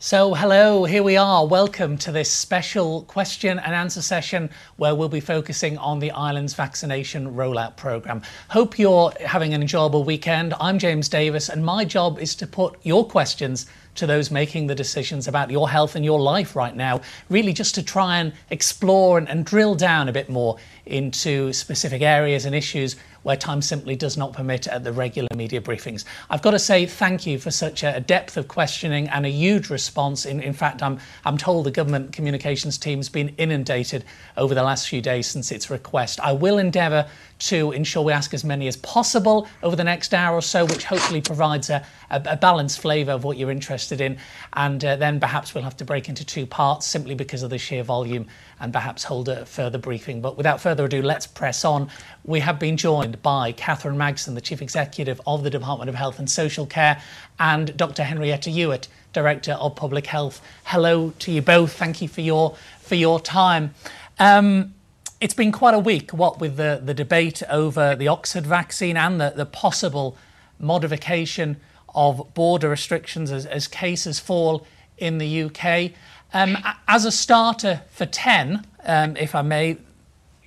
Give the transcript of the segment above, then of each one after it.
So, hello, here we are. Welcome to this special question and answer session where we'll be focusing on the island's vaccination rollout programme. Hope you're having an enjoyable weekend. I'm James Davis, and my job is to put your questions to those making the decisions about your health and your life right now, really just to try and explore and, and drill down a bit more into specific areas and issues where time simply does not permit at the regular media briefings. I've got to say thank you for such a depth of questioning and a huge response. In, in fact, I'm, I'm told the government communications team's been inundated over the last few days since its request. I will endeavour to ensure we ask as many as possible over the next hour or so, which hopefully provides a, a, a balanced flavour of what you're interested in. And uh, then perhaps we'll have to break into two parts simply because of the sheer volume and perhaps hold a further briefing. But without further ado, let's press on. We have been joined by Catherine Magson, the Chief Executive of the Department of Health and Social Care, and Dr. Henrietta Ewart, Director of Public Health. Hello to you both. Thank you for your for your time. Um, it's been quite a week, what with the, the debate over the Oxford vaccine and the, the possible modification of border restrictions as, as cases fall in the UK. Um, as a starter for 10, um, if I may,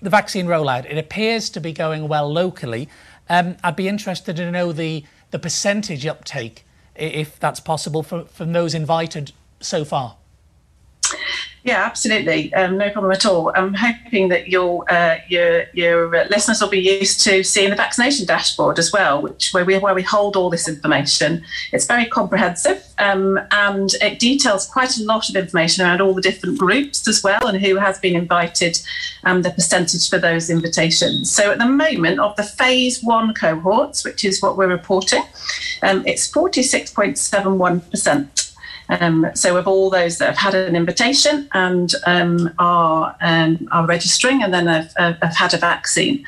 the vaccine rollout, it appears to be going well locally. Um, I'd be interested to know the, the percentage uptake, if that's possible, for, from those invited so far. Yeah, absolutely. Um, no problem at all. I'm hoping that your uh, your your listeners will be used to seeing the vaccination dashboard as well, which where we where we hold all this information. It's very comprehensive um, and it details quite a lot of information around all the different groups as well and who has been invited and the percentage for those invitations. So at the moment of the phase one cohorts, which is what we're reporting, um, it's 46.71 percent. Um, so, of all those that have had an invitation and um, are um, are registering, and then have, have had a vaccine.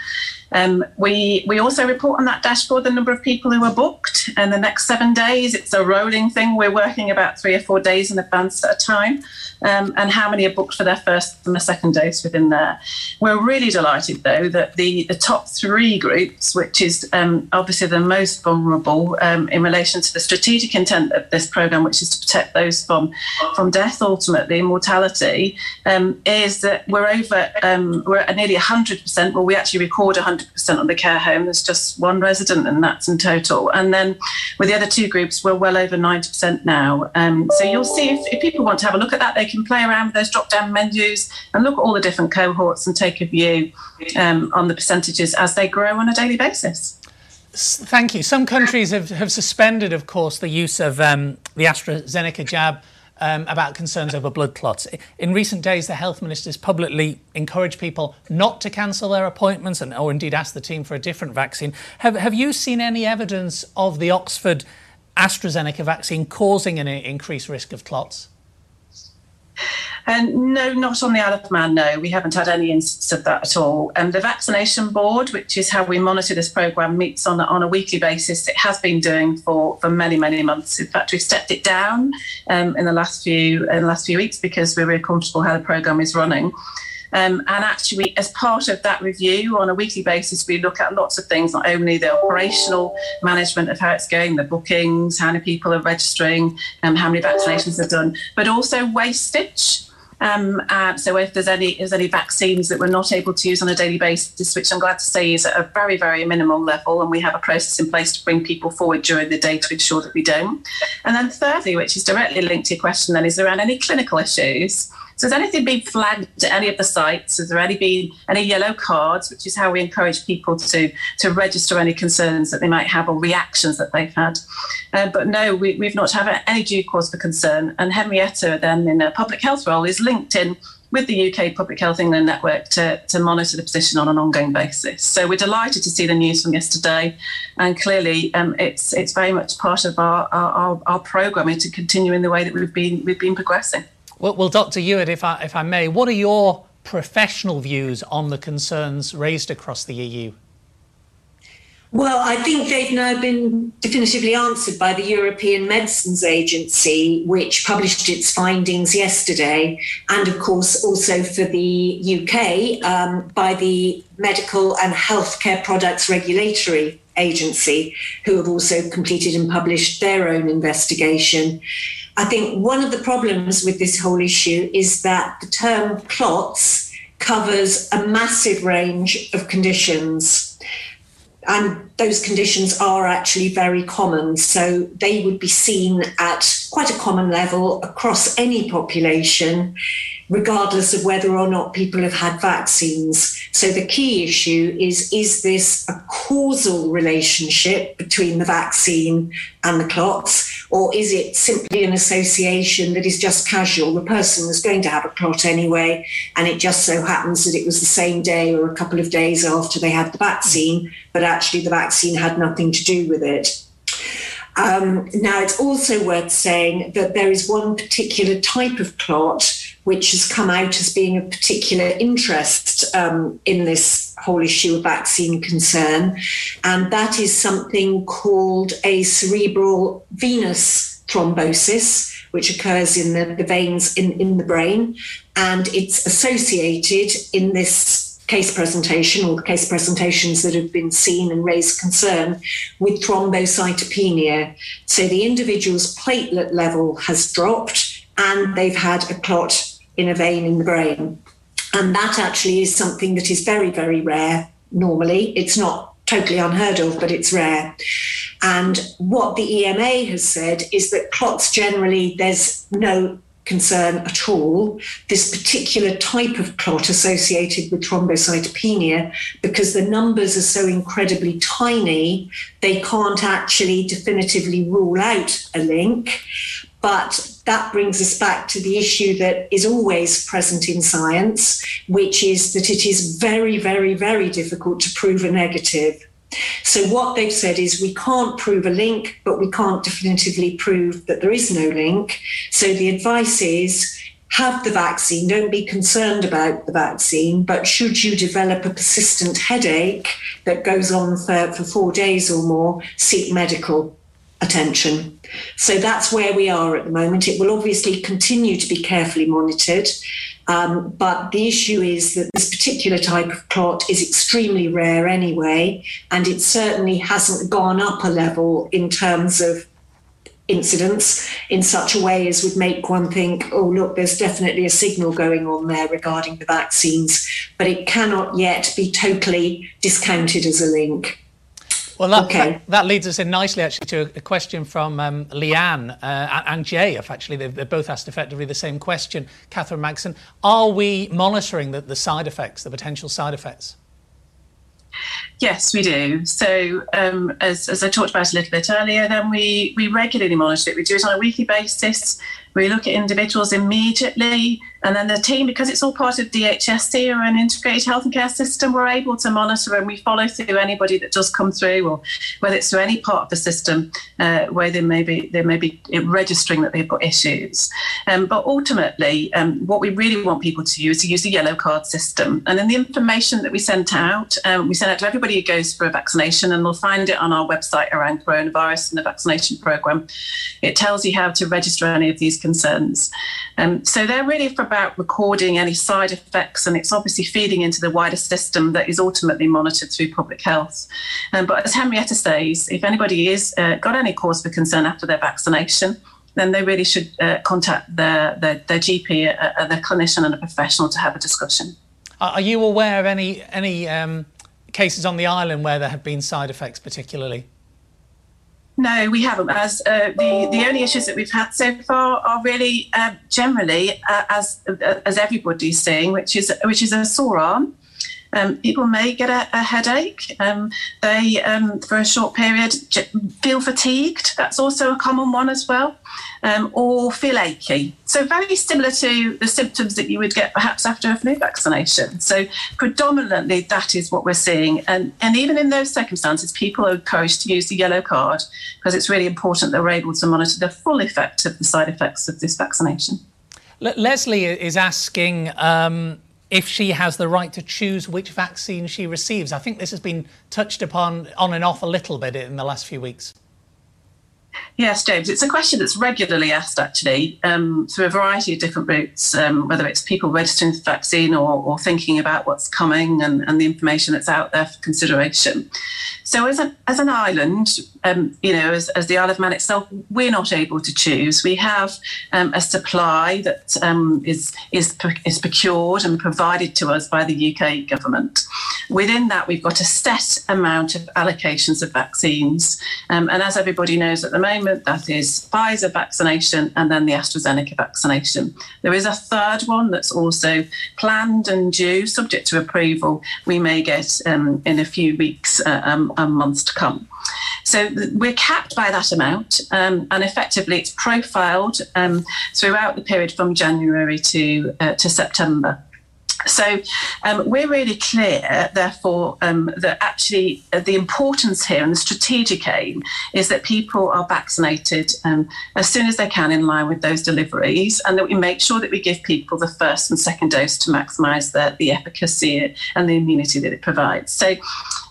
Um, we we also report on that dashboard the number of people who are booked and the next seven days. It's a rolling thing. We're working about three or four days in advance at a time um, and how many are booked for their first and their second dose within there. We're really delighted, though, that the, the top three groups, which is um, obviously the most vulnerable um, in relation to the strategic intent of this programme, which is to protect those from, from death ultimately, mortality, um, is that we're over, um, we're at nearly 100%. Well, we actually record 100% on the care home. There's just one resident, and that's in total. And then with the other two groups, we're well over 90% now. Um, so you'll see if, if people want to have a look at that, they can play around with those drop down menus and look at all the different cohorts and take a view um, on the percentages as they grow on a daily basis. Thank you. Some countries have, have suspended, of course, the use of um, the AstraZeneca jab um, about concerns over blood clots. In recent days, the health ministers publicly encouraged people not to cancel their appointments and, or indeed ask the team for a different vaccine. Have, have you seen any evidence of the Oxford AstraZeneca vaccine causing an increased risk of clots? And no, not on the Isle of Man, no. We haven't had any instance of that at all. And the vaccination board, which is how we monitor this programme, meets on, on a weekly basis. It has been doing for, for many, many months. In fact, we've stepped it down um, in the last few in the last few weeks because we're very comfortable how the programme is running. Um, and actually, as part of that review on a weekly basis, we look at lots of things, not only the operational management of how it's going, the bookings, how many people are registering, um, how many vaccinations are done, but also wastage. Um, uh, so if there's any there's any vaccines that we're not able to use on a daily basis, which I'm glad to say is at a very very minimal level, and we have a process in place to bring people forward during the day to ensure that we don't. And then thirdly, which is directly linked to your question, then is around any clinical issues. So has anything been flagged at any of the sites? Has there any been any yellow cards, which is how we encourage people to, to register any concerns that they might have or reactions that they've had? Uh, but no, we, we've not had any due cause for concern. And Henrietta, then in a public health role, is linked in with the UK Public Health England network to, to monitor the position on an ongoing basis. So we're delighted to see the news from yesterday, and clearly um, it's it's very much part of our our, our, our programming to continue in the way that we've been we've been progressing. Well, well Dr. Ewart, if I, if I may, what are your professional views on the concerns raised across the EU? Well, I think they've now been definitively answered by the European Medicines Agency, which published its findings yesterday, and of course also for the UK um, by the Medical and Healthcare Products Regulatory Agency, who have also completed and published their own investigation. I think one of the problems with this whole issue is that the term clots covers a massive range of conditions. And those conditions are actually very common. So they would be seen at quite a common level across any population regardless of whether or not people have had vaccines. So the key issue is is this a causal relationship between the vaccine and the clots, or is it simply an association that is just casual? The person was going to have a clot anyway, and it just so happens that it was the same day or a couple of days after they had the vaccine, but actually the vaccine had nothing to do with it. Um, now, it's also worth saying that there is one particular type of clot which has come out as being of particular interest um, in this whole issue of vaccine concern. And that is something called a cerebral venous thrombosis, which occurs in the, the veins in, in the brain. And it's associated in this case presentation or the case presentations that have been seen and raised concern with thrombocytopenia. So the individual's platelet level has dropped and they've had a clot in a vein in the brain. And that actually is something that is very, very rare normally. It's not totally unheard of, but it's rare. And what the EMA has said is that clots generally, there's no concern at all. This particular type of clot associated with thrombocytopenia, because the numbers are so incredibly tiny, they can't actually definitively rule out a link. But that brings us back to the issue that is always present in science, which is that it is very, very, very difficult to prove a negative. So, what they've said is we can't prove a link, but we can't definitively prove that there is no link. So, the advice is have the vaccine, don't be concerned about the vaccine, but should you develop a persistent headache that goes on for, for four days or more, seek medical attention. So that's where we are at the moment. It will obviously continue to be carefully monitored. Um, but the issue is that this particular type of clot is extremely rare anyway, and it certainly hasn't gone up a level in terms of incidents in such a way as would make one think, oh, look, there's definitely a signal going on there regarding the vaccines, but it cannot yet be totally discounted as a link. Well, that, okay. that, that, leads us in nicely, actually, to a question from um, Leanne uh, and Jay. If actually they've, they've, both asked effectively the same question, Catherine Magson. Are we monitoring the, the side effects, the potential side effects? Yes, we do. So, um, as, as I talked about a little bit earlier, then we, we regularly monitor it. We do it on a weekly basis. We look at individuals immediately, and then the team, because it's all part of DHSC or an integrated health and care system, we're able to monitor and we follow through anybody that does come through, or whether it's through any part of the system uh, where they may be they may be registering that they've got issues. Um, but ultimately, um, what we really want people to use is to use the yellow card system, and then the information that we sent out, um, we send out to everybody who goes for a vaccination, and they'll find it on our website around coronavirus and the vaccination program. It tells you how to register any of these concerns. Um, so they're really about recording any side effects, and it's obviously feeding into the wider system that is ultimately monitored through public health. Um, but as Henrietta says, if anybody is uh, got any cause for concern after their vaccination, then they really should uh, contact their, their, their GP, uh, their clinician, and a professional to have a discussion. Are you aware of any any um, cases on the island where there have been side effects, particularly? No, we haven't. As uh, the the only issues that we've had so far are really uh, generally uh, as uh, as everybody's saying, which is which is a sore arm. Um, people may get a, a headache. Um, they, um, for a short period, feel fatigued. That's also a common one as well um, or feel achy. So, very similar to the symptoms that you would get perhaps after a flu vaccination. So, predominantly, that is what we're seeing. And, and even in those circumstances, people are encouraged to use the yellow card because it's really important that we're able to monitor the full effect of the side effects of this vaccination. Leslie is asking um, if she has the right to choose which vaccine she receives. I think this has been touched upon on and off a little bit in the last few weeks. Yes, James, it's a question that's regularly asked actually um, through a variety of different routes, um, whether it's people registering for the vaccine or, or thinking about what's coming and, and, the information that's out there for consideration. So, as, a, as an island, um, you know, as, as, the Isle of Man itself, we're not able to choose. We have um, a supply that um, is is is procured and provided to us by the UK government. Within that, we've got a set amount of allocations of vaccines, um, and as everybody knows at the moment, that is Pfizer vaccination and then the AstraZeneca vaccination. There is a third one that's also planned and due, subject to approval. We may get um, in a few weeks uh, um, months to come. So we're capped by that amount, um, and effectively it's profiled um, throughout the period from January to uh, to September. So um, we're really clear, therefore, um, that actually uh, the importance here and the strategic aim is that people are vaccinated um, as soon as they can in line with those deliveries, and that we make sure that we give people the first and second dose to maximise the, the efficacy and the immunity that it provides. So.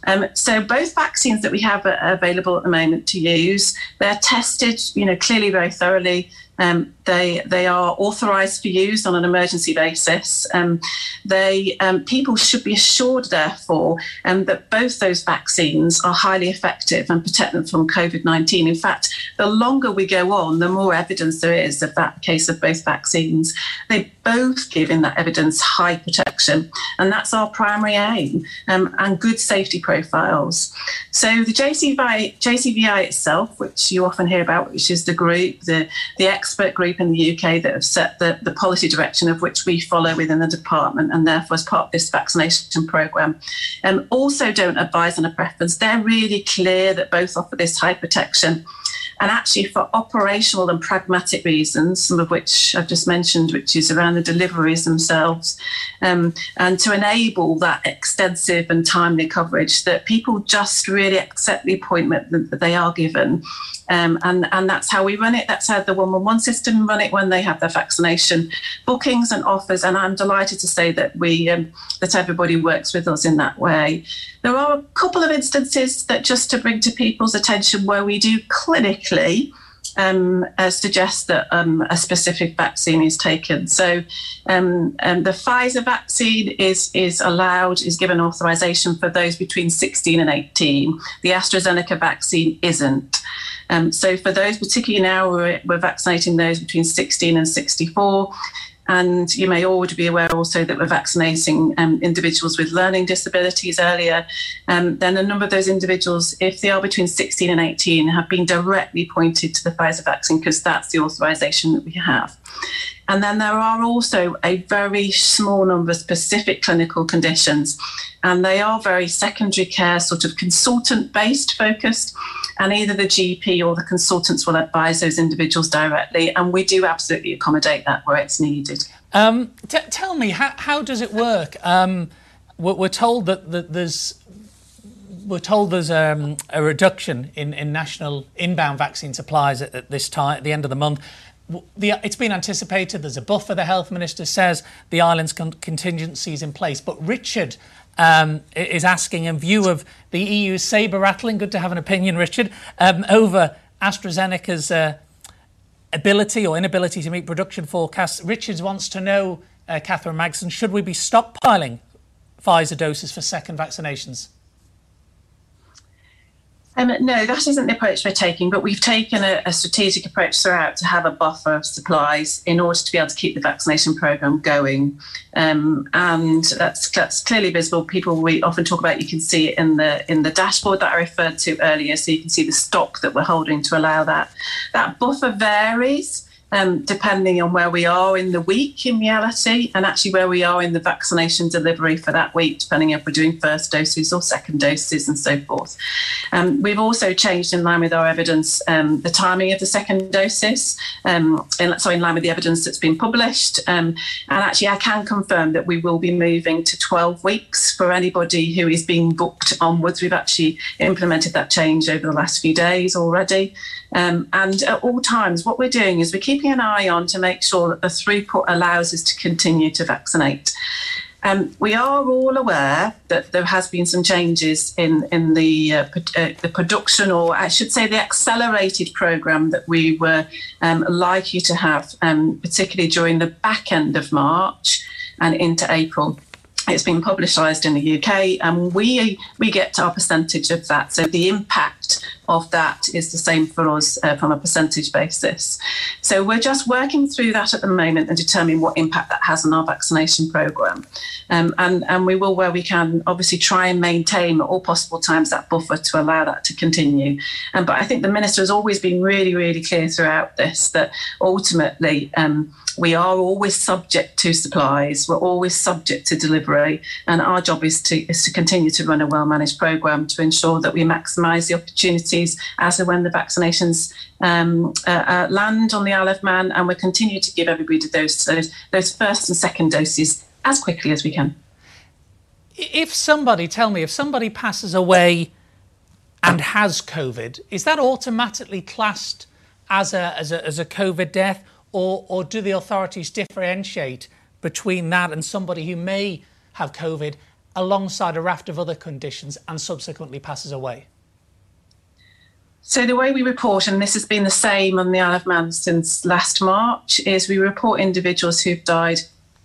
Um, so both vaccines that we have available at the moment to use, they're tested, you know, clearly very thoroughly um, they they are authorised for use on an emergency basis. Um, they um, people should be assured, therefore, um, that both those vaccines are highly effective and protect them from COVID nineteen. In fact, the longer we go on, the more evidence there is of that case of both vaccines. They both give in that evidence high protection, and that's our primary aim um, and good safety profiles. So the JCVI, JCVI itself, which you often hear about, which is the group, the the expert group in the UK that have set the, the policy direction of which we follow within the department and therefore as part of this vaccination programme. Um, also don't advise on a preference. They're really clear that both offer this high protection and actually, for operational and pragmatic reasons, some of which I've just mentioned, which is around the deliveries themselves, um, and to enable that extensive and timely coverage, that people just really accept the appointment that they are given. Um, and, and that's how we run it. That's how the 111 system run it when they have their vaccination bookings and offers. And I'm delighted to say that we um, that everybody works with us in that way. There are a couple of instances that just to bring to people's attention where we do clinically um, uh, suggest that um, a specific vaccine is taken. So um, um the Pfizer vaccine is is allowed, is given authorization for those between 16 and 18. The AstraZeneca vaccine isn't. Um, so for those, particularly now, we're, we're vaccinating those between 16 and 64. And you may already be aware also that we're vaccinating um, individuals with learning disabilities earlier. Um, then a number of those individuals, if they are between 16 and 18, have been directly pointed to the Pfizer vaccine because that's the authorization that we have. And then there are also a very small number of specific clinical conditions, and they are very secondary care, sort of consultant based focused. And either the GP or the consultants will advise those individuals directly, and we do absolutely accommodate that where it's needed. Um, t- tell me, how, how does it work? Um, we're, we're, told that, that there's we're told there's um, a reduction in, in national inbound vaccine supplies at, at, this time, at the end of the month the, it's been anticipated. There's a buffer. The health minister says the island's con- contingencies in place. But Richard um, is asking, in view of the EU's sabre rattling, good to have an opinion, Richard, um, over AstraZeneca's uh, ability or inability to meet production forecasts. Richard wants to know, uh, Catherine Magson, should we be stockpiling Pfizer doses for second vaccinations? Um, no, that isn't the approach we're taking, but we've taken a, a, strategic approach throughout to have a buffer of supplies in order to be able to keep the vaccination programme going. Um, and that's, that's clearly visible. People we often talk about, you can see it in the in the dashboard that I referred to earlier. So you can see the stock that we're holding to allow that. That buffer varies um, depending on where we are in the week in reality, and actually where we are in the vaccination delivery for that week, depending if we're doing first doses or second doses and so forth. Um, we've also changed in line with our evidence um, the timing of the second doses, um, in, so in line with the evidence that's been published. Um, and actually, I can confirm that we will be moving to 12 weeks for anybody who is being booked onwards. We've actually implemented that change over the last few days already. Um, and at all times, what we're doing is we're keeping an eye on to make sure that the throughput allows us to continue to vaccinate. Um, we are all aware that there has been some changes in in the uh, uh, the production, or I should say, the accelerated program that we were um, likely to have, um, particularly during the back end of March and into April. It's been publicised in the UK, and we we get our percentage of that. So the impact of that is the same for us uh, from a percentage basis. So we're just working through that at the moment and determining what impact that has on our vaccination programme. Um, and and we will, where we can, obviously try and maintain at all possible times that buffer to allow that to continue. Um, but I think the minister has always been really, really clear throughout this that ultimately. Um, we are always subject to supplies. We're always subject to delivery, and our job is to is to continue to run a well managed program to ensure that we maximise the opportunities as and when the vaccinations um, uh, uh, land on the Isle of Man, and we continue to give everybody those, those those first and second doses as quickly as we can. If somebody, tell me, if somebody passes away and has COVID, is that automatically classed as a as a, as a COVID death? Or, or do the authorities differentiate between that and somebody who may have COVID alongside a raft of other conditions and subsequently passes away? So the way we report, and this has been the same on the Isle of Man since last March, is we report individuals who've died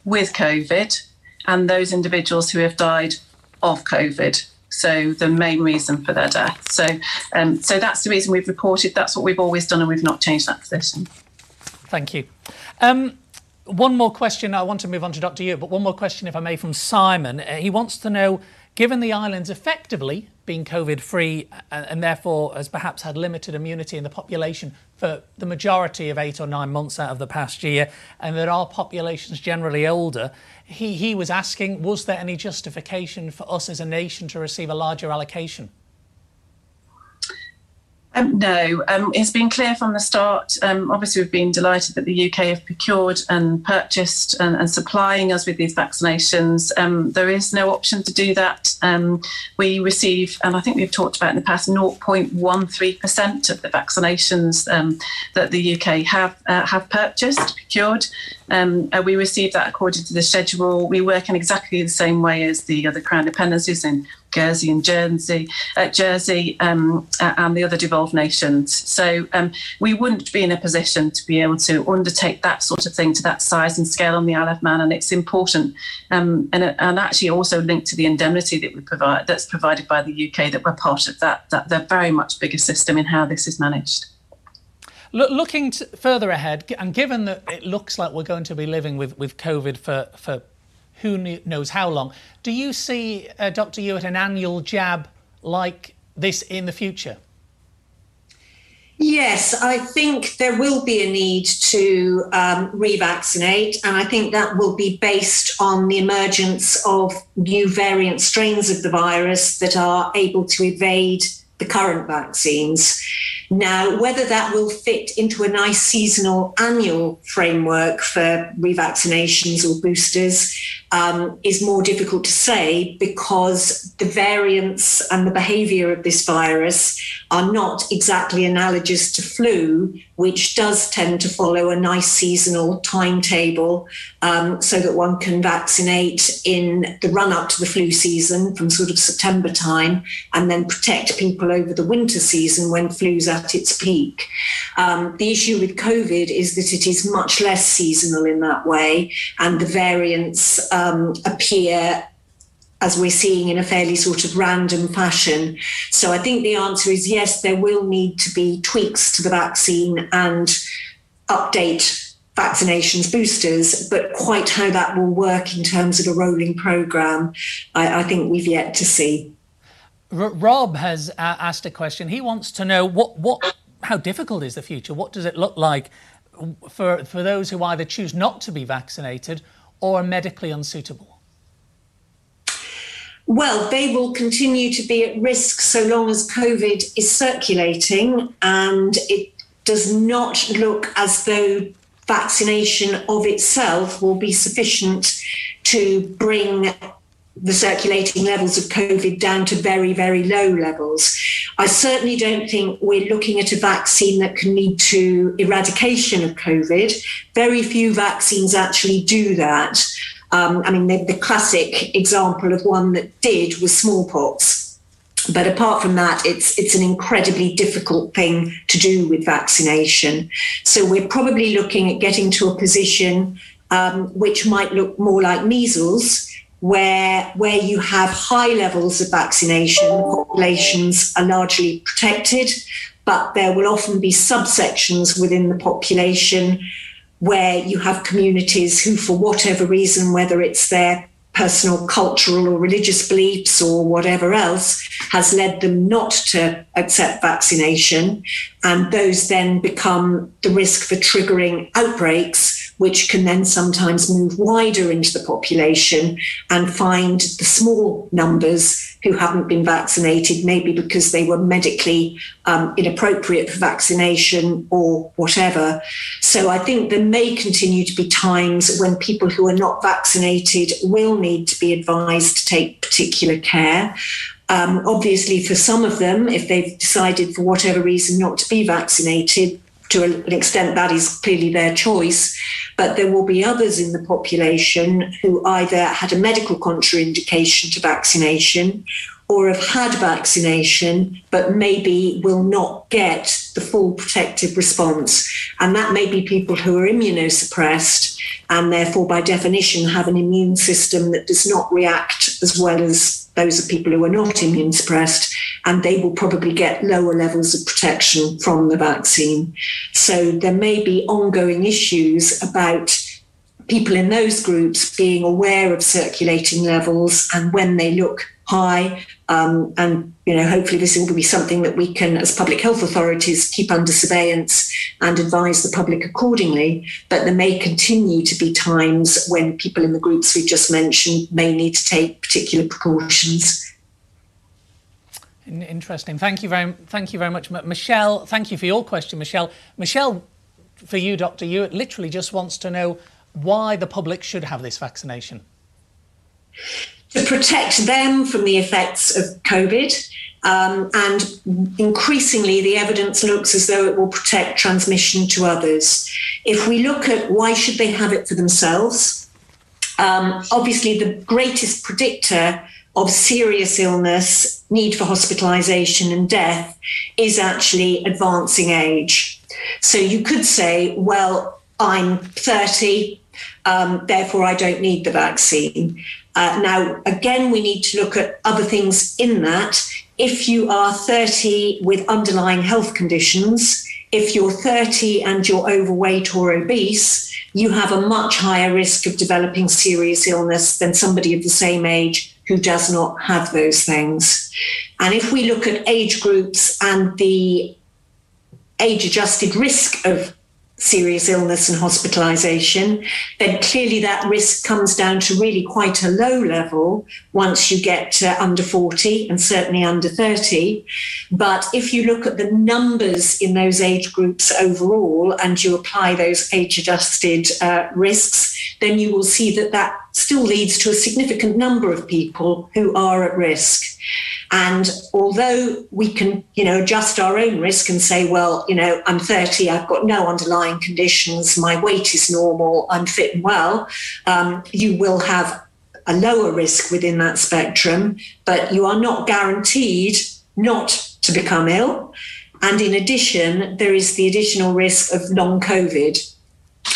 with COVID and those individuals who have died of COVID. So the main reason for their death. So, um, so that's the reason we've reported. That's what we've always done, and we've not changed that position. Thank you. Um, one more question. I want to move on to Dr. Ewart, but one more question, if I may, from Simon. Uh, he wants to know given the islands effectively being COVID free and, uh, and, therefore has perhaps had limited immunity in the population for the majority of eight or nine months out of the past year, and that our population's generally older, he, he was asking was there any justification for us as a nation to receive a larger allocation? Um, no, um, it's been clear from the start. Um, obviously, we've been delighted that the UK have procured and purchased and, and supplying us with these vaccinations. Um, there is no option to do that. Um, we receive, and I think we've talked about in the past, 0.13% of the vaccinations um, that the UK have uh, have purchased, procured. Um, uh, we receive that according to the schedule. We work in exactly the same way as the other Crown dependencies in Guernsey and Jersey, uh, Jersey um, uh, and the other devolved nations. So um, we wouldn't be in a position to be able to undertake that sort of thing to that size and scale on the Isle of Man, and it's important um, and, and actually also linked to the indemnity that we provide that's provided by the UK that we're part of that that they're very much bigger system in how this is managed. Looking further ahead, and given that it looks like we're going to be living with, with COVID for, for who knows how long, do you see, uh, Dr. Ewart, an annual jab like this in the future? Yes, I think there will be a need to um, revaccinate, and I think that will be based on the emergence of new variant strains of the virus that are able to evade the current vaccines. Now, whether that will fit into a nice seasonal annual framework for revaccinations or boosters um, is more difficult to say because the variants and the behavior of this virus are not exactly analogous to flu, which does tend to follow a nice seasonal timetable um, so that one can vaccinate in the run up to the flu season from sort of September time and then protect people over the winter season when flu's at its peak. Um, the issue with COVID is that it is much less seasonal in that way, and the variants um, appear as we're seeing in a fairly sort of random fashion. So I think the answer is yes, there will need to be tweaks to the vaccine and update vaccinations boosters, but quite how that will work in terms of a rolling program, I, I think we've yet to see. R- Rob has uh, asked a question. He wants to know what, what, how difficult is the future? What does it look like for, for those who either choose not to be vaccinated or medically unsuitable? Well, they will continue to be at risk so long as COVID is circulating, and it does not look as though vaccination of itself will be sufficient to bring the circulating levels of COVID down to very, very low levels. I certainly don't think we're looking at a vaccine that can lead to eradication of COVID. Very few vaccines actually do that. Um, I mean, the, the classic example of one that did was smallpox but apart from that, it's it's an incredibly difficult thing to do with vaccination. So we're probably looking at getting to a position um, which might look more like measles, where where you have high levels of vaccination, populations are largely protected, but there will often be subsections within the population where you have communities who, for whatever reason, whether it's their personal cultural or religious beliefs or whatever else has led them not to accept vaccination. And those then become the risk for triggering outbreaks, which can then sometimes move wider into the population and find the small numbers who haven't been vaccinated, maybe because they were medically um, inappropriate for vaccination or whatever. So I think there may continue to be times when people who are not vaccinated will need to be advised to take particular care. Um, obviously, for some of them, if they've decided for whatever reason not to be vaccinated, to an extent that is clearly their choice, but there will be others in the population who either had a medical contraindication to vaccination or have had vaccination but maybe will not get the full protective response. And that may be people who are immunosuppressed and therefore, by definition, have an immune system that does not react as well as those are people who are not immune suppressed, and they will probably get lower levels of protection from the vaccine. So there may be ongoing issues about people in those groups being aware of circulating levels and when they look high. Um, and you know, hopefully, this will be something that we can, as public health authorities, keep under surveillance and advise the public accordingly. But there may continue to be times when people in the groups we've just mentioned may need to take particular precautions. Interesting. Thank you very, thank you very much, Michelle. Thank you for your question, Michelle. Michelle, for you, Doctor, you literally just wants to know why the public should have this vaccination to protect them from the effects of COVID. Um, and increasingly, the evidence looks as though it will protect transmission to others. If we look at why should they have it for themselves, um, obviously the greatest predictor of serious illness, need for hospitalization, and death is actually advancing age. So you could say, well, I'm 30, um, therefore I don't need the vaccine. Uh, now, again, we need to look at other things in that. If you are 30 with underlying health conditions, if you're 30 and you're overweight or obese, you have a much higher risk of developing serious illness than somebody of the same age who does not have those things. And if we look at age groups and the age adjusted risk of serious illness and hospitalization, then clearly that risk comes down to really quite a low level once you get to under 40 and certainly under 30. But if you look at the numbers in those age groups overall and you apply those age adjusted uh, risks, then you will see that that still leads to a significant number of people who are at risk. And although we can, you know, adjust our own risk and say, well, you know, I'm 30, I've got no underlying conditions, my weight is normal, I'm fit and well, um, you will have a lower risk within that spectrum, but you are not guaranteed not to become ill. And in addition, there is the additional risk of long COVID,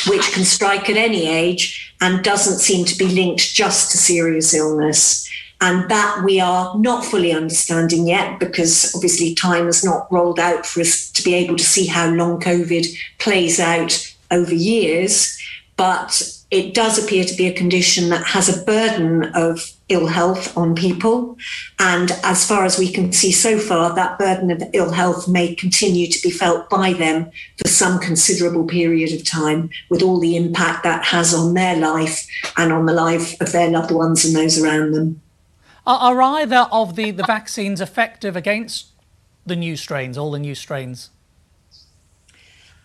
which can strike at any age and doesn't seem to be linked just to serious illness. And that we are not fully understanding yet because obviously time has not rolled out for us to be able to see how long COVID plays out over years. But it does appear to be a condition that has a burden of ill health on people. And as far as we can see so far, that burden of ill health may continue to be felt by them for some considerable period of time, with all the impact that has on their life and on the life of their loved ones and those around them. Are, either of the, the vaccines effective against the new strains, all the new strains?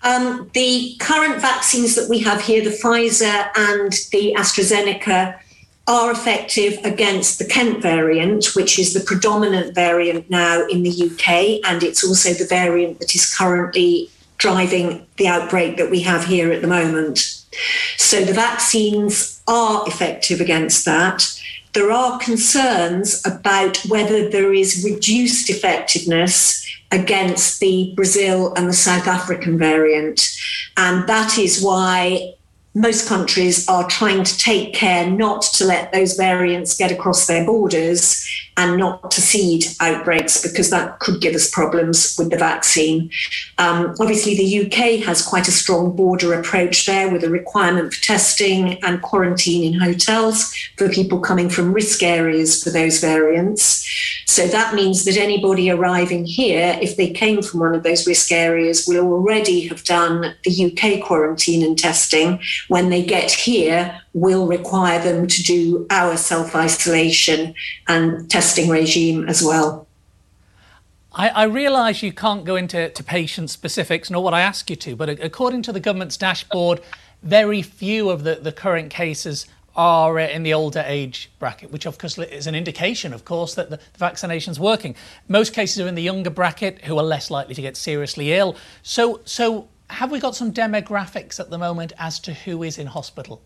Um, the current vaccines that we have here, the Pfizer and the AstraZeneca, are effective against the Kent variant, which is the predominant variant now in the UK, and it's also the variant that is currently driving the outbreak that we have here at the moment. So the vaccines are effective against that. There are concerns about whether there is reduced effectiveness against the Brazil and the South African variant. And that is why most countries are trying to take care not to let those variants get across their borders and not to seed outbreaks because that could give us problems with the vaccine. Um, obviously, the UK has quite a strong border approach there with a requirement for testing and quarantine in hotels for people coming from risk areas for those variants. So that means that anybody arriving here, if they came from one of those risk areas, will already have done the UK quarantine and testing. When they get here, will require them to do our self isolation and testing regime as well. I, I realise you can't go into to patient specifics, nor what I ask you to, but according to the government's dashboard, very few of the, the current cases are uh, in the older age bracket, which of course is an indication, of course, that the, the vaccination's working. Most cases are in the younger bracket, who are less likely to get seriously ill. So, so have we got some demographics at the moment as to who is in hospital?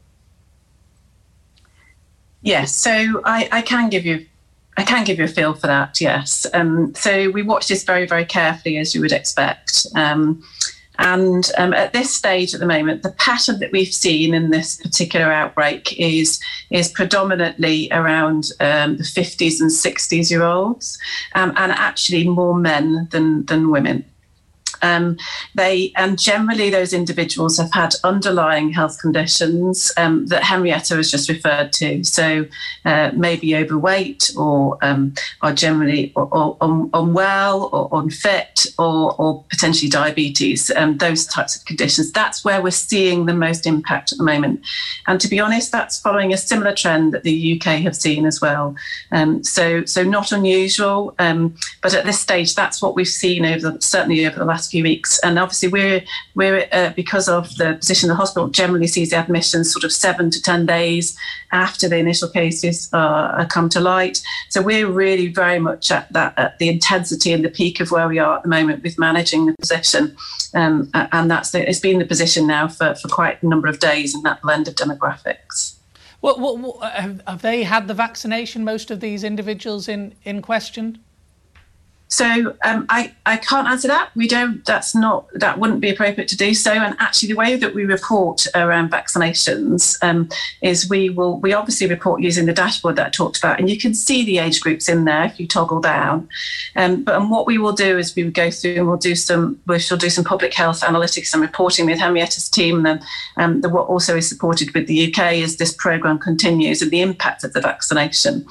Yes, so I, I can give you I can give you a feel for that. Yes, um, so we watch this very very carefully as you would expect. Um, and um, at this stage at the moment, the pattern that we've seen in this particular outbreak is is predominantly around um, the 50s and 60s year olds, um, and actually more men than than women. Um, they and generally those individuals have had underlying health conditions um, that Henrietta has just referred to. So uh, maybe overweight, or um, are generally or, or, unwell, or unfit, or, or potentially diabetes. Um, those types of conditions. That's where we're seeing the most impact at the moment. And to be honest, that's following a similar trend that the UK have seen as well. Um, so so not unusual, um, but at this stage, that's what we've seen over the, certainly over the last few weeks. And obviously, we're we're uh, because of the position the hospital generally sees the admissions sort of seven to ten days after the initial cases uh, come to light. So we're really very much at that at the intensity and the peak of where we are at the moment with managing the position. Um, and that's the, it's been the position now for, for quite a number of days in that blend of demographics. What, what, what, have, have they had the vaccination, most of these individuals in, in question? So um, I, I can't answer that. We don't. That's not. That wouldn't be appropriate to do so. And actually, the way that we report around vaccinations um, is we will. We obviously report using the dashboard that I talked about, and you can see the age groups in there if you toggle down. Um, but and what we will do is we will go through and we'll do some. We shall do some public health analytics and reporting with Henrietta's team. And then um, the, what also is supported with the UK as this program continues and the impact of the vaccination.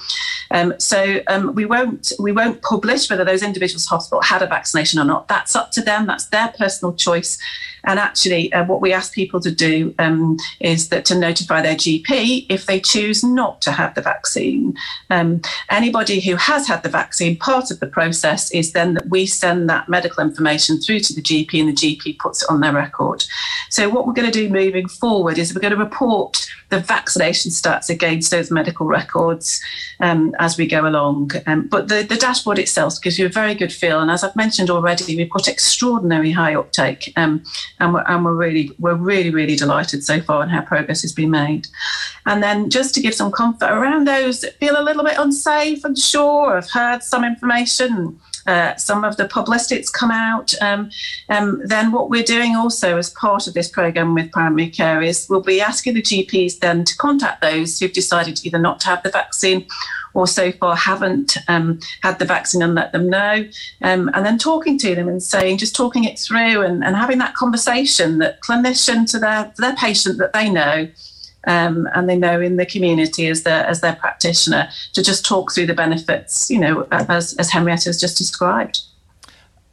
Um, so um, we won't we won't publish whether those individual's hospital had a vaccination or not. That's up to them. That's their personal choice. And actually, uh, what we ask people to do um, is that to notify their GP if they choose not to have the vaccine. Um, anybody who has had the vaccine, part of the process is then that we send that medical information through to the GP and the GP puts it on their record. So, what we're going to do moving forward is we're going to report the vaccination stats against those medical records um, as we go along. Um, but the, the dashboard itself gives you a very good feel. And as I've mentioned already, we've got extraordinary high uptake, um, and, we're, and we're really we're really really delighted so far on how progress has been made. And then just to give some comfort around those that feel a little bit unsafe, unsure, have heard some information uh, some of the publicity come out. Um, um, then what we're doing also as part of this program with primary care is we'll be asking the GPs then to contact those who've decided either not to have the vaccine or so far haven't um, had the vaccine and let them know. Um, and then talking to them and saying, just talking it through and, and having that conversation that clinician to their, their patient that they know um, and they know in the community as their as their practitioner to just talk through the benefits, you know, as as Henrietta has just described.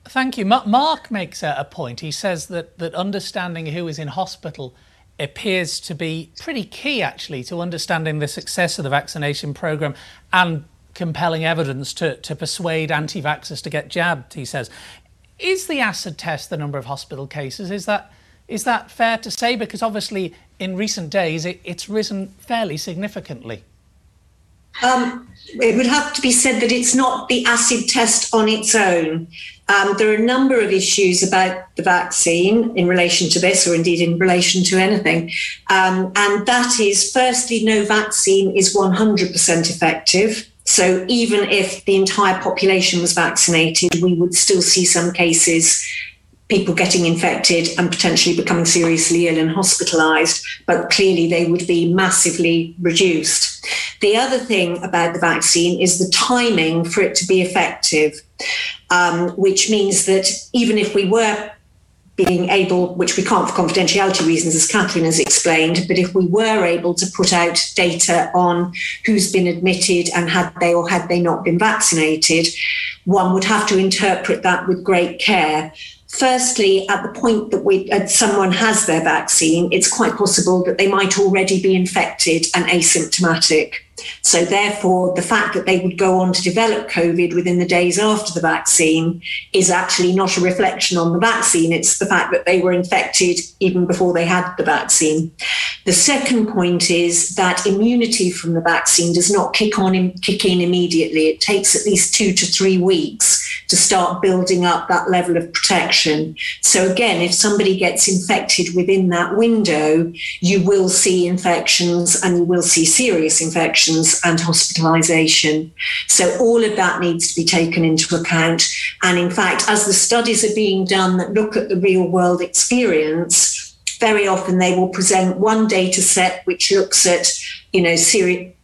Thank you. Mark makes a point. He says that that understanding who is in hospital appears to be pretty key, actually, to understanding the success of the vaccination program and compelling evidence to, to persuade anti vaxxers to get jabbed, he says. Is the acid test the number of hospital cases? Is that is that fair to say? Because obviously, in recent days, it, it's risen fairly significantly. Um, it would have to be said that it's not the acid test on its own. Um, there are a number of issues about the vaccine in relation to this, or indeed in relation to anything. Um, and that is firstly, no vaccine is 100% effective. So even if the entire population was vaccinated, we would still see some cases people getting infected and potentially becoming seriously ill and hospitalized, but clearly they would be massively reduced. The other thing about the vaccine is the timing for it to be effective, um, which means that even if we were being able, which we can't for confidentiality reasons, as Catherine has explained, but if we were able to put out data on who's been admitted and had they or had they not been vaccinated, one would have to interpret that with great care firstly, at the point that we, uh, someone has their vaccine, it's quite possible that they might already be infected and asymptomatic. So, therefore, the fact that they would go on to develop COVID within the days after the vaccine is actually not a reflection on the vaccine. It's the fact that they were infected even before they had the vaccine. The second point is that immunity from the vaccine does not kick on kick in immediately. It takes at least two to three weeks to start building up that level of protection. So again, if somebody gets infected within that window, you will see infections and you will see serious infections and hospitalization. So all of that needs to be taken into account. And in fact, as the studies are being done that look at the real world experience, very often they will present one data set which looks at, you know,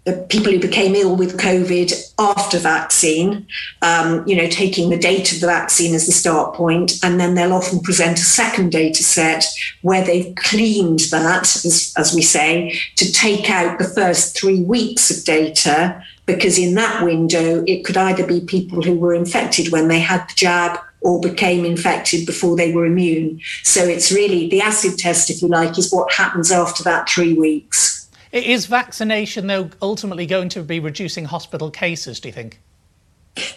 serious people who became ill with COVID after vaccine, um, you know, taking the date of the vaccine as the start point, and then they'll often present a second data set where they've cleaned that, as, as we say, to take out the first three weeks of data, because in that window, it could either be people who were infected when they had the jab or became infected before they were immune. So it's really the acid test, if you like, is what happens after that three weeks. Is vaccination, though, ultimately going to be reducing hospital cases, do you think?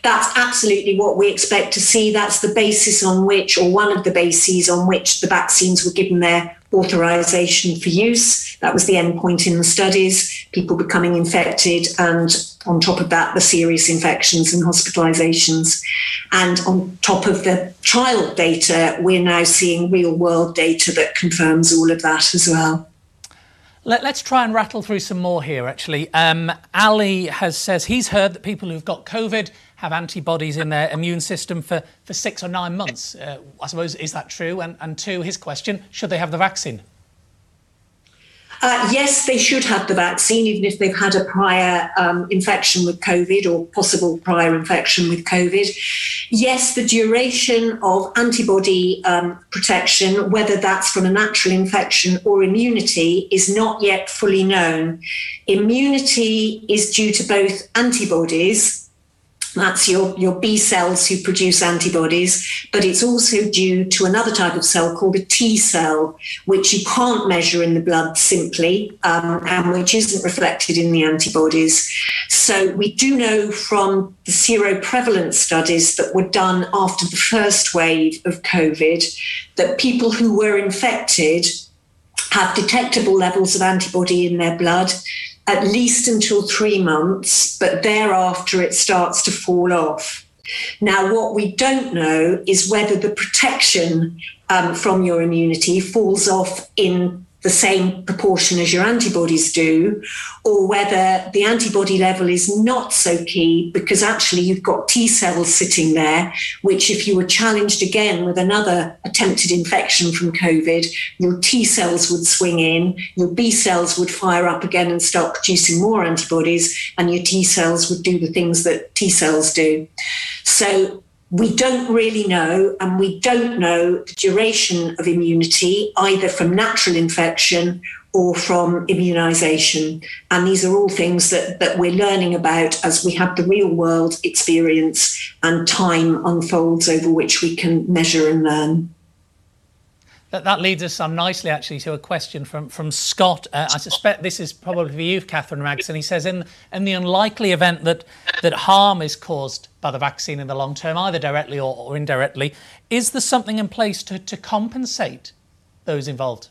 That's absolutely what we expect to see. That's the basis on which, or one of the bases on which the vaccines were given their authorization for use. That was the end point in the studies, people becoming infected, and on top of that, the serious infections and hospitalizations. And on top of the trial data, we're now seeing real world data that confirms all of that as well. Let, us try and rattle through some more here, actually. Um, Ali has says he's heard that people who've got COVID have antibodies in their immune system for, for six or nine months. Uh, I suppose, is that true? And, and two, his question, should they have the vaccine? Uh, yes, they should have the vaccine, even if they've had a prior um, infection with COVID or possible prior infection with COVID. Yes, the duration of antibody um, protection, whether that's from a natural infection or immunity, is not yet fully known. Immunity is due to both antibodies that's your, your B cells who produce antibodies, but it's also due to another type of cell called a T cell, which you can't measure in the blood simply, um, and which isn't reflected in the antibodies. So we do know from the seroprevalence studies that were done after the first wave of COVID that people who were infected have detectable levels of antibody in their blood at least until three months, but thereafter it starts to fall off. Now, what we don't know is whether the protection um, from your immunity falls off in the same proportion as your antibodies do, or whether the antibody level is not so key because actually you've got T cells sitting there, which, if you were challenged again with another attempted infection from COVID, your T cells would swing in, your B cells would fire up again and start producing more antibodies, and your T cells would do the things that T cells do. So we don't really know, and we don't know the duration of immunity either from natural infection or from immunization. And these are all things that, that we're learning about as we have the real world experience and time unfolds over which we can measure and learn. That, leads us on nicely, actually, to a question from, from Scott. Uh, I suspect this is probably for you, Catherine Magson. And he says, in, in the unlikely event that, that harm is caused by the vaccine in the long term, either directly or, or indirectly, is there something in place to, to compensate those involved?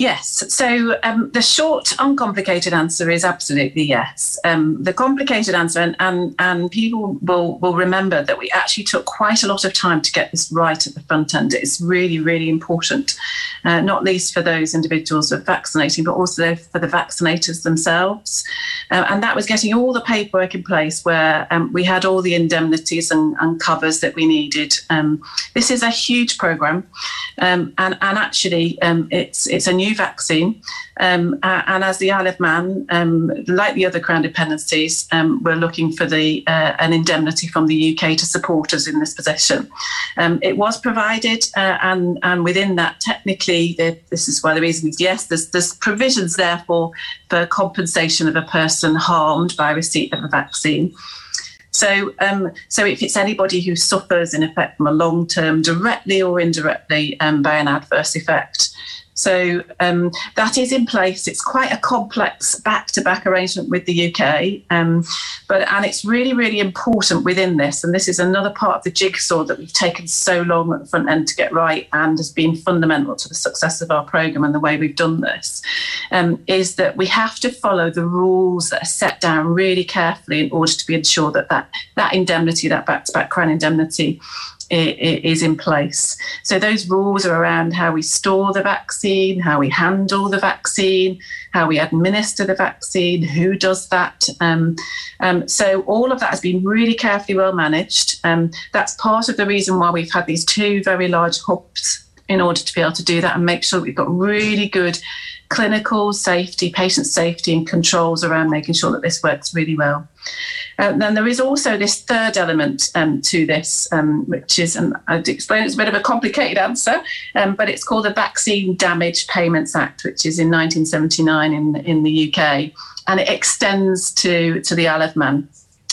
Yes. So um, the short, uncomplicated answer is absolutely yes. Um, the complicated answer, and, and, and people will, will remember that we actually took quite a lot of time to get this right at the front end. It's really, really important, uh, not least for those individuals who are vaccinating, but also for the vaccinators themselves. Uh, and that was getting all the paperwork in place where um, we had all the indemnities and, and covers that we needed. Um, this is a huge program, um, and, and actually, um, it's, it's a new new vaccine. Um, and as the Isle of Man, um, like the other Crown dependencies, um, we're looking for the uh, an indemnity from the UK to support us in this position. Um, it was provided, uh, and and within that, technically, the, this is why the reason is yes. There's there's provisions therefore for compensation of a person harmed by receipt of a vaccine. So, um, so if it's anybody who suffers in effect from a long term, directly or indirectly, um, by an adverse effect, so um, that is in place. It's quite a complex back-to-back arrangement with the UK, um, but and it's really, really important within this. And this is another part of the jigsaw that we've taken so long at the front end to get right, and has been fundamental to the success of our program and the way we've done this. Um, is that we have to follow the rules that are set down really carefully in order to be ensured that that, that indemnity, that back-to-back crown indemnity, is in place. So those rules are around how we store the vaccine, how we handle the vaccine, how we administer the vaccine, who does that. Um, um, so all of that has been really carefully well managed. Um, that's part of the reason why we've had these two very large hubs in order to be able to do that and make sure we've got really good clinical safety, patient safety, and controls around making sure that this works really well. Uh, then there is also this third element um, to this, um, which is, and I'd explain it's a bit of a complicated answer, um, but it's called the Vaccine Damage Payments Act, which is in 1979 in, in the UK, and it extends to, to the of Man.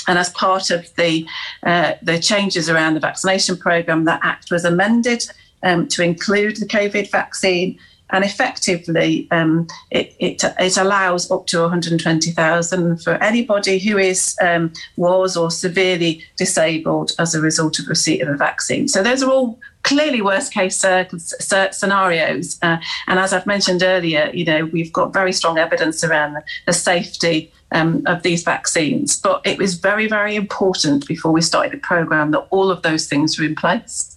And as part of the uh, the changes around the vaccination program, that act was amended um, to include the COVID vaccine and effectively um, it, it, it, allows up to 120,000 for anybody who is um, was or severely disabled as a result of receipt of a vaccine. So those are all clearly worst case scenarios. Uh, and as I've mentioned earlier, you know we've got very strong evidence around the, the safety. Um, of these vaccines, but it was very, very important before we started the program that all of those things were in place.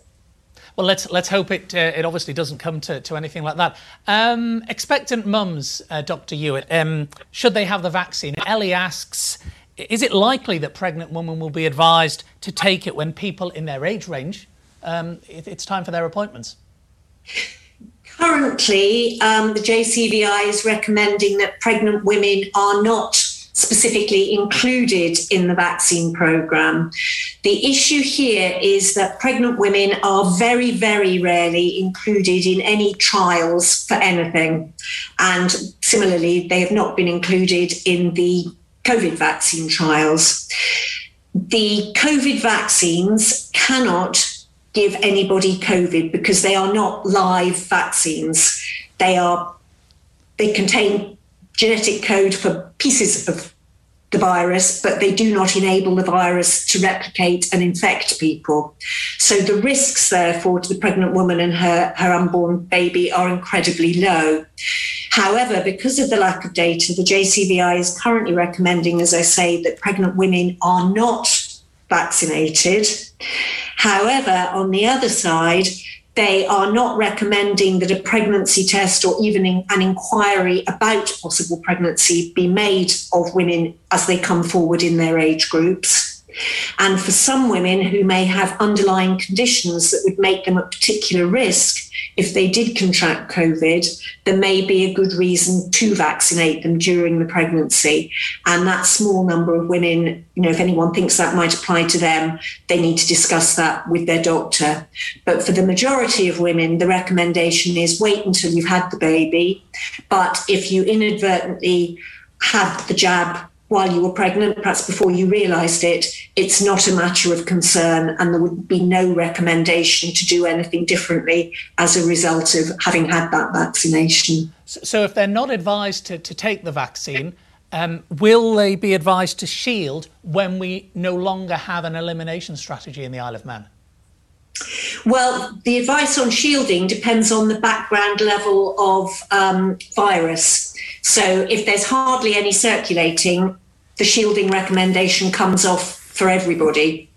Well, let's let's hope it uh, it obviously doesn't come to, to anything like that. Um, expectant mums, uh, Dr. Ewart, um, should they have the vaccine? Ellie asks, is it likely that pregnant women will be advised to take it when people in their age range, um, it, it's time for their appointments? Currently, um, the JCVI is recommending that pregnant women are not specifically included in the vaccine program. The issue here is that pregnant women are very, very rarely included in any trials for anything. And similarly, they have not been included in the COVID vaccine trials. The COVID vaccines cannot give anybody COVID because they are not live vaccines. They are they contain genetic code for pieces of the virus, but they do not enable the virus to replicate and infect people. So the risks, therefore, to the pregnant woman and her, her unborn baby are incredibly low. However, because of the lack of data, the JCVI is currently recommending, as I say, that pregnant women are not vaccinated. However, on the other side, they are not recommending that a pregnancy test or even an inquiry about possible pregnancy be made of women as they come forward in their age groups. And for some women who may have underlying conditions that would make them at particular risk, if they did contract COVID, there may be a good reason to vaccinate them during the pregnancy. And that small number of women, you know, if anyone thinks that might apply to them, they need to discuss that with their doctor. But for the majority of women, the recommendation is wait until you've had the baby. But if you inadvertently had the jab while you were pregnant, perhaps before you realised it, it's not a matter of concern, and there would be no recommendation to do anything differently as a result of having had that vaccination. So, if they're not advised to, to take the vaccine, um, will they be advised to shield when we no longer have an elimination strategy in the Isle of Man? Well, the advice on shielding depends on the background level of um, virus. So, if there's hardly any circulating, the shielding recommendation comes off for everybody.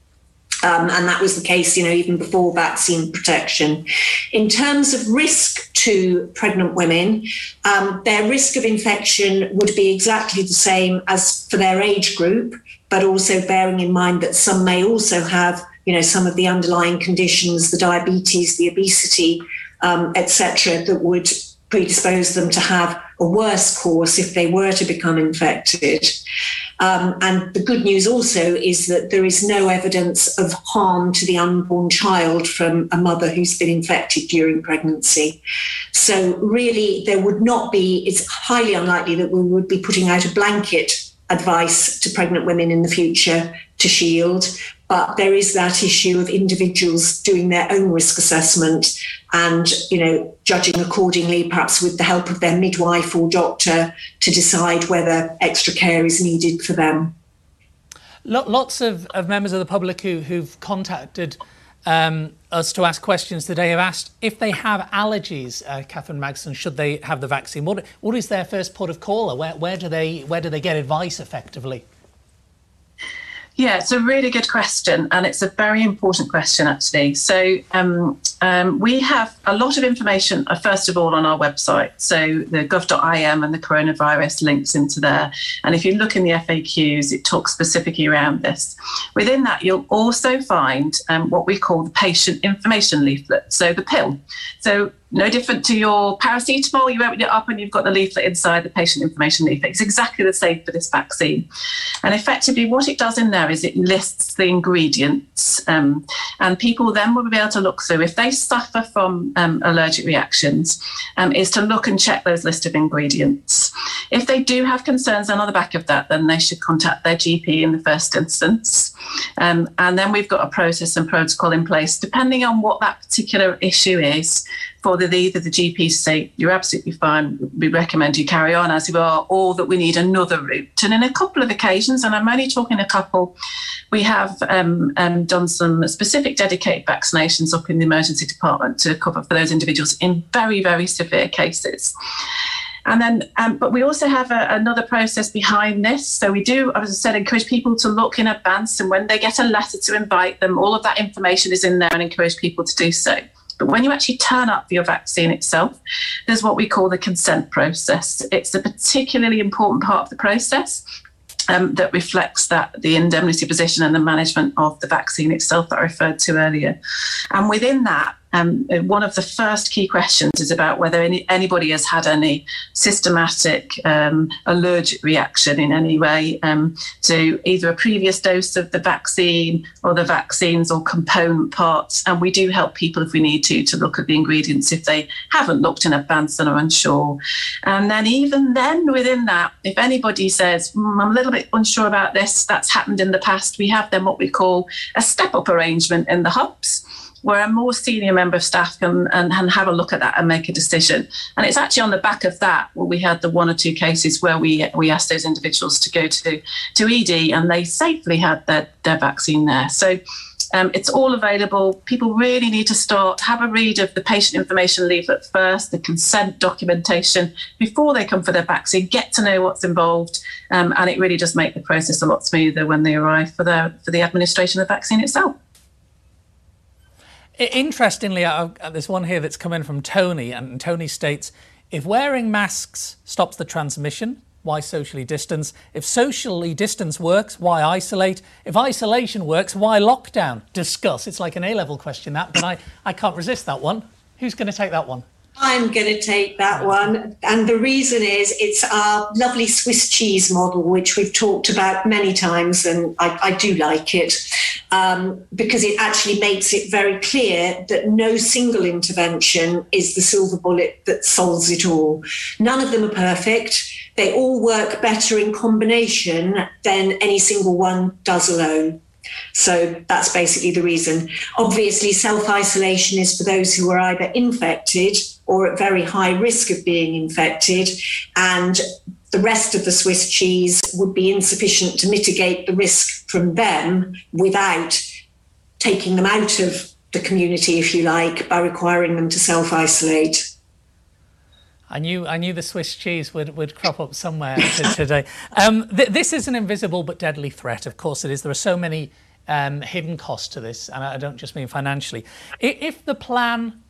Um, and that was the case, you know, even before vaccine protection. In terms of risk to pregnant women, um, their risk of infection would be exactly the same as for their age group, but also bearing in mind that some may also have, you know, some of the underlying conditions, the diabetes, the obesity, um, etc., that would predispose them to have a worse course if they were to become infected. Um, and the good news also is that there is no evidence of harm to the unborn child from a mother who's been infected during pregnancy. So, really, there would not be, it's highly unlikely that we would be putting out a blanket advice to pregnant women in the future to shield. But there is that issue of individuals doing their own risk assessment and, you know, judging accordingly, perhaps with the help of their midwife or doctor to decide whether extra care is needed for them. Lots of, of members of the public who, who've contacted um, us to ask questions today have asked if they have allergies, uh, Catherine Magson, should they have the vaccine? What, what is their first port of call? Where, where, do they, where do they get advice effectively? Yeah, it's a really good question, and it's a very important question, actually. So, um, um, we have a lot of information, uh, first of all, on our website. So, the gov.im and the coronavirus links into there. And if you look in the FAQs, it talks specifically around this. Within that, you'll also find um, what we call the patient information leaflet, so the pill. So, no different to your paracetamol. You open it up and you've got the leaflet inside, the patient information leaflet. It's exactly the same for this vaccine. And effectively, what it does in there is it lists the ingredients, um, and people then will be able to look through. If they suffer from um, allergic reactions, um, is to look and check those list of ingredients. If they do have concerns, then on the back of that, then they should contact their GP in the first instance. Um, and then we've got a process and protocol in place, depending on what that particular issue is for the either the GP say you're absolutely fine, we recommend you carry on as you are, or that we need another route. And in a couple of occasions, and I'm only talking a couple, we have um, um, done some specific dedicated vaccinations up in the emergency department to cover for those individuals in very very severe cases. And then, um, but we also have a, another process behind this. So we do, as I said, encourage people to look in advance. And when they get a letter to invite them, all of that information is in there and encourage people to do so. But when you actually turn up for your vaccine itself, there's what we call the consent process. It's a particularly important part of the process um, that reflects that the indemnity position and the management of the vaccine itself that I referred to earlier. And within that, um, one of the first key questions is about whether any, anybody has had any systematic um, allergic reaction in any way um, to either a previous dose of the vaccine or the vaccines or component parts. And we do help people if we need to to look at the ingredients if they haven't looked in advance and are unsure. And then, even then, within that, if anybody says, mm, I'm a little bit unsure about this, that's happened in the past, we have then what we call a step up arrangement in the hubs where a more senior member of staff can and, and, have a look at that and make a decision. And it's actually on the back of that where we had the one or two cases where we we asked those individuals to go to to ED and they safely had their, their vaccine there. So um, it's all available. People really need to start, have a read of the patient information leaflet first, the consent documentation before they come for their vaccine, get to know what's involved, um, and it really does make the process a lot smoother when they arrive for the, for the administration of the vaccine itself. Interestingly, there's one here that's come in from Tony, and Tony states if wearing masks stops the transmission, why socially distance? If socially distance works, why isolate? If isolation works, why lockdown? Discuss. It's like an A level question, that, but I, I can't resist that one. Who's going to take that one? I'm going to take that one. And the reason is it's our lovely Swiss cheese model, which we've talked about many times, and I, I do like it um, because it actually makes it very clear that no single intervention is the silver bullet that solves it all. None of them are perfect. They all work better in combination than any single one does alone. So that's basically the reason. Obviously, self isolation is for those who are either infected or at very high risk of being infected. And the rest of the Swiss cheese would be insufficient to mitigate the risk from them without taking them out of the community, if you like, by requiring them to self isolate. I knew I knew the Swiss cheese would, would crop up somewhere today. Um, th- this is an invisible but deadly threat. Of course, it is. There are so many um, hidden costs to this, and I don't just mean financially. If the plan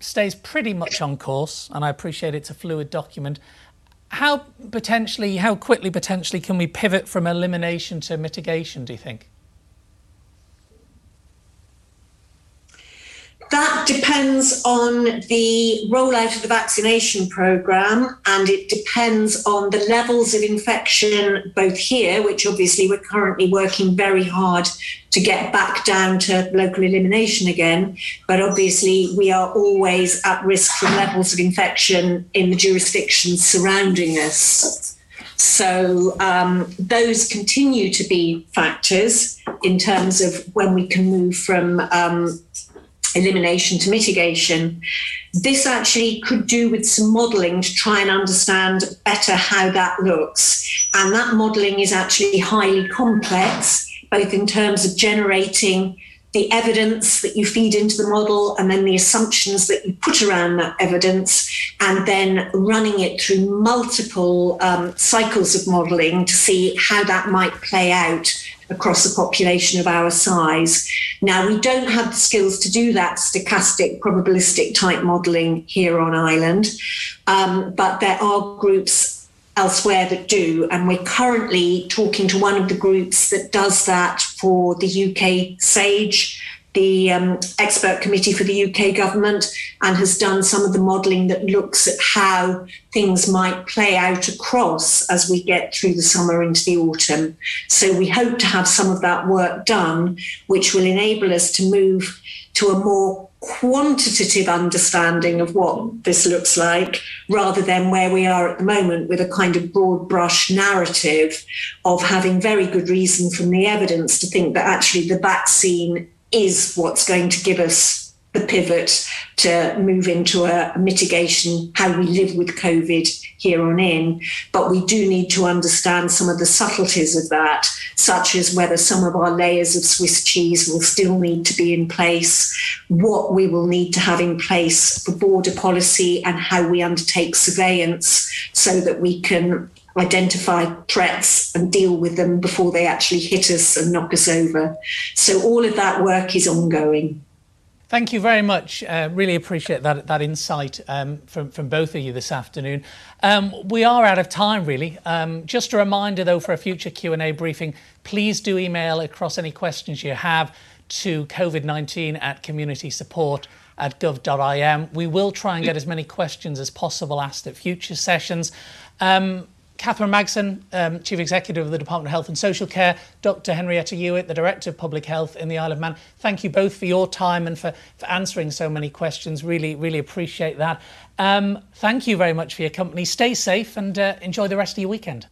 stays pretty much on course, and I appreciate it's a fluid document, how potentially, how quickly potentially can we pivot from elimination to mitigation? Do you think? That depends on the rollout of the vaccination programme and it depends on the levels of infection, both here, which obviously we're currently working very hard to get back down to local elimination again. But obviously, we are always at risk from levels of infection in the jurisdictions surrounding us. So um, those continue to be factors in terms of when we can move from um, elimination to mitigation. This actually could do with some modelling to try and understand better how that looks. And that modelling is actually highly complex, both in terms of generating the evidence that you feed into the model and then the assumptions that you put around that evidence, and then running it through multiple um, cycles of modeling to see how that might play out across a population of our size. Now, we don't have the skills to do that stochastic, probabilistic type modelling here on Island, um, but there are groups elsewhere that do. And we're currently talking to one of the groups that does that for the UK SAGE the um, expert committee for the UK government and has done some of the modelling that looks at how things might play out across as we get through the summer into the autumn. So we hope to have some of that work done, which will enable us to move to a more quantitative understanding of what this looks like rather than where we are at the moment with a kind of broad brush narrative of having very good reason from the evidence to think that actually the vaccine is what's going to give us the pivot to move into a, mitigation, how we live with COVID here on in. But we do need to understand some of the subtleties of that, such as whether some of our layers of Swiss cheese will still need to be in place, what we will need to have in place for border policy, and how we undertake surveillance so that we can identify threats and deal with them before they actually hit us and knock us over. So all of that work is ongoing. Thank you very much. Uh, really appreciate that that insight um, from from both of you this afternoon. Um, we are out of time, really. Um, just a reminder, though, for a future Q and A briefing, please do email across any questions you have to COVID-19 at community support at gov.im. We will try and get as many questions as possible asked at future sessions. Um, Catherine Magson, um, Chief Executive of the Department of Health and Social Care, Dr. Henrietta Ewart, the Director of Public Health in the Isle of Man. Thank you both for your time and for, for answering so many questions. Really, really appreciate that. Um, thank you very much for your company. Stay safe and uh, enjoy the rest of your weekend.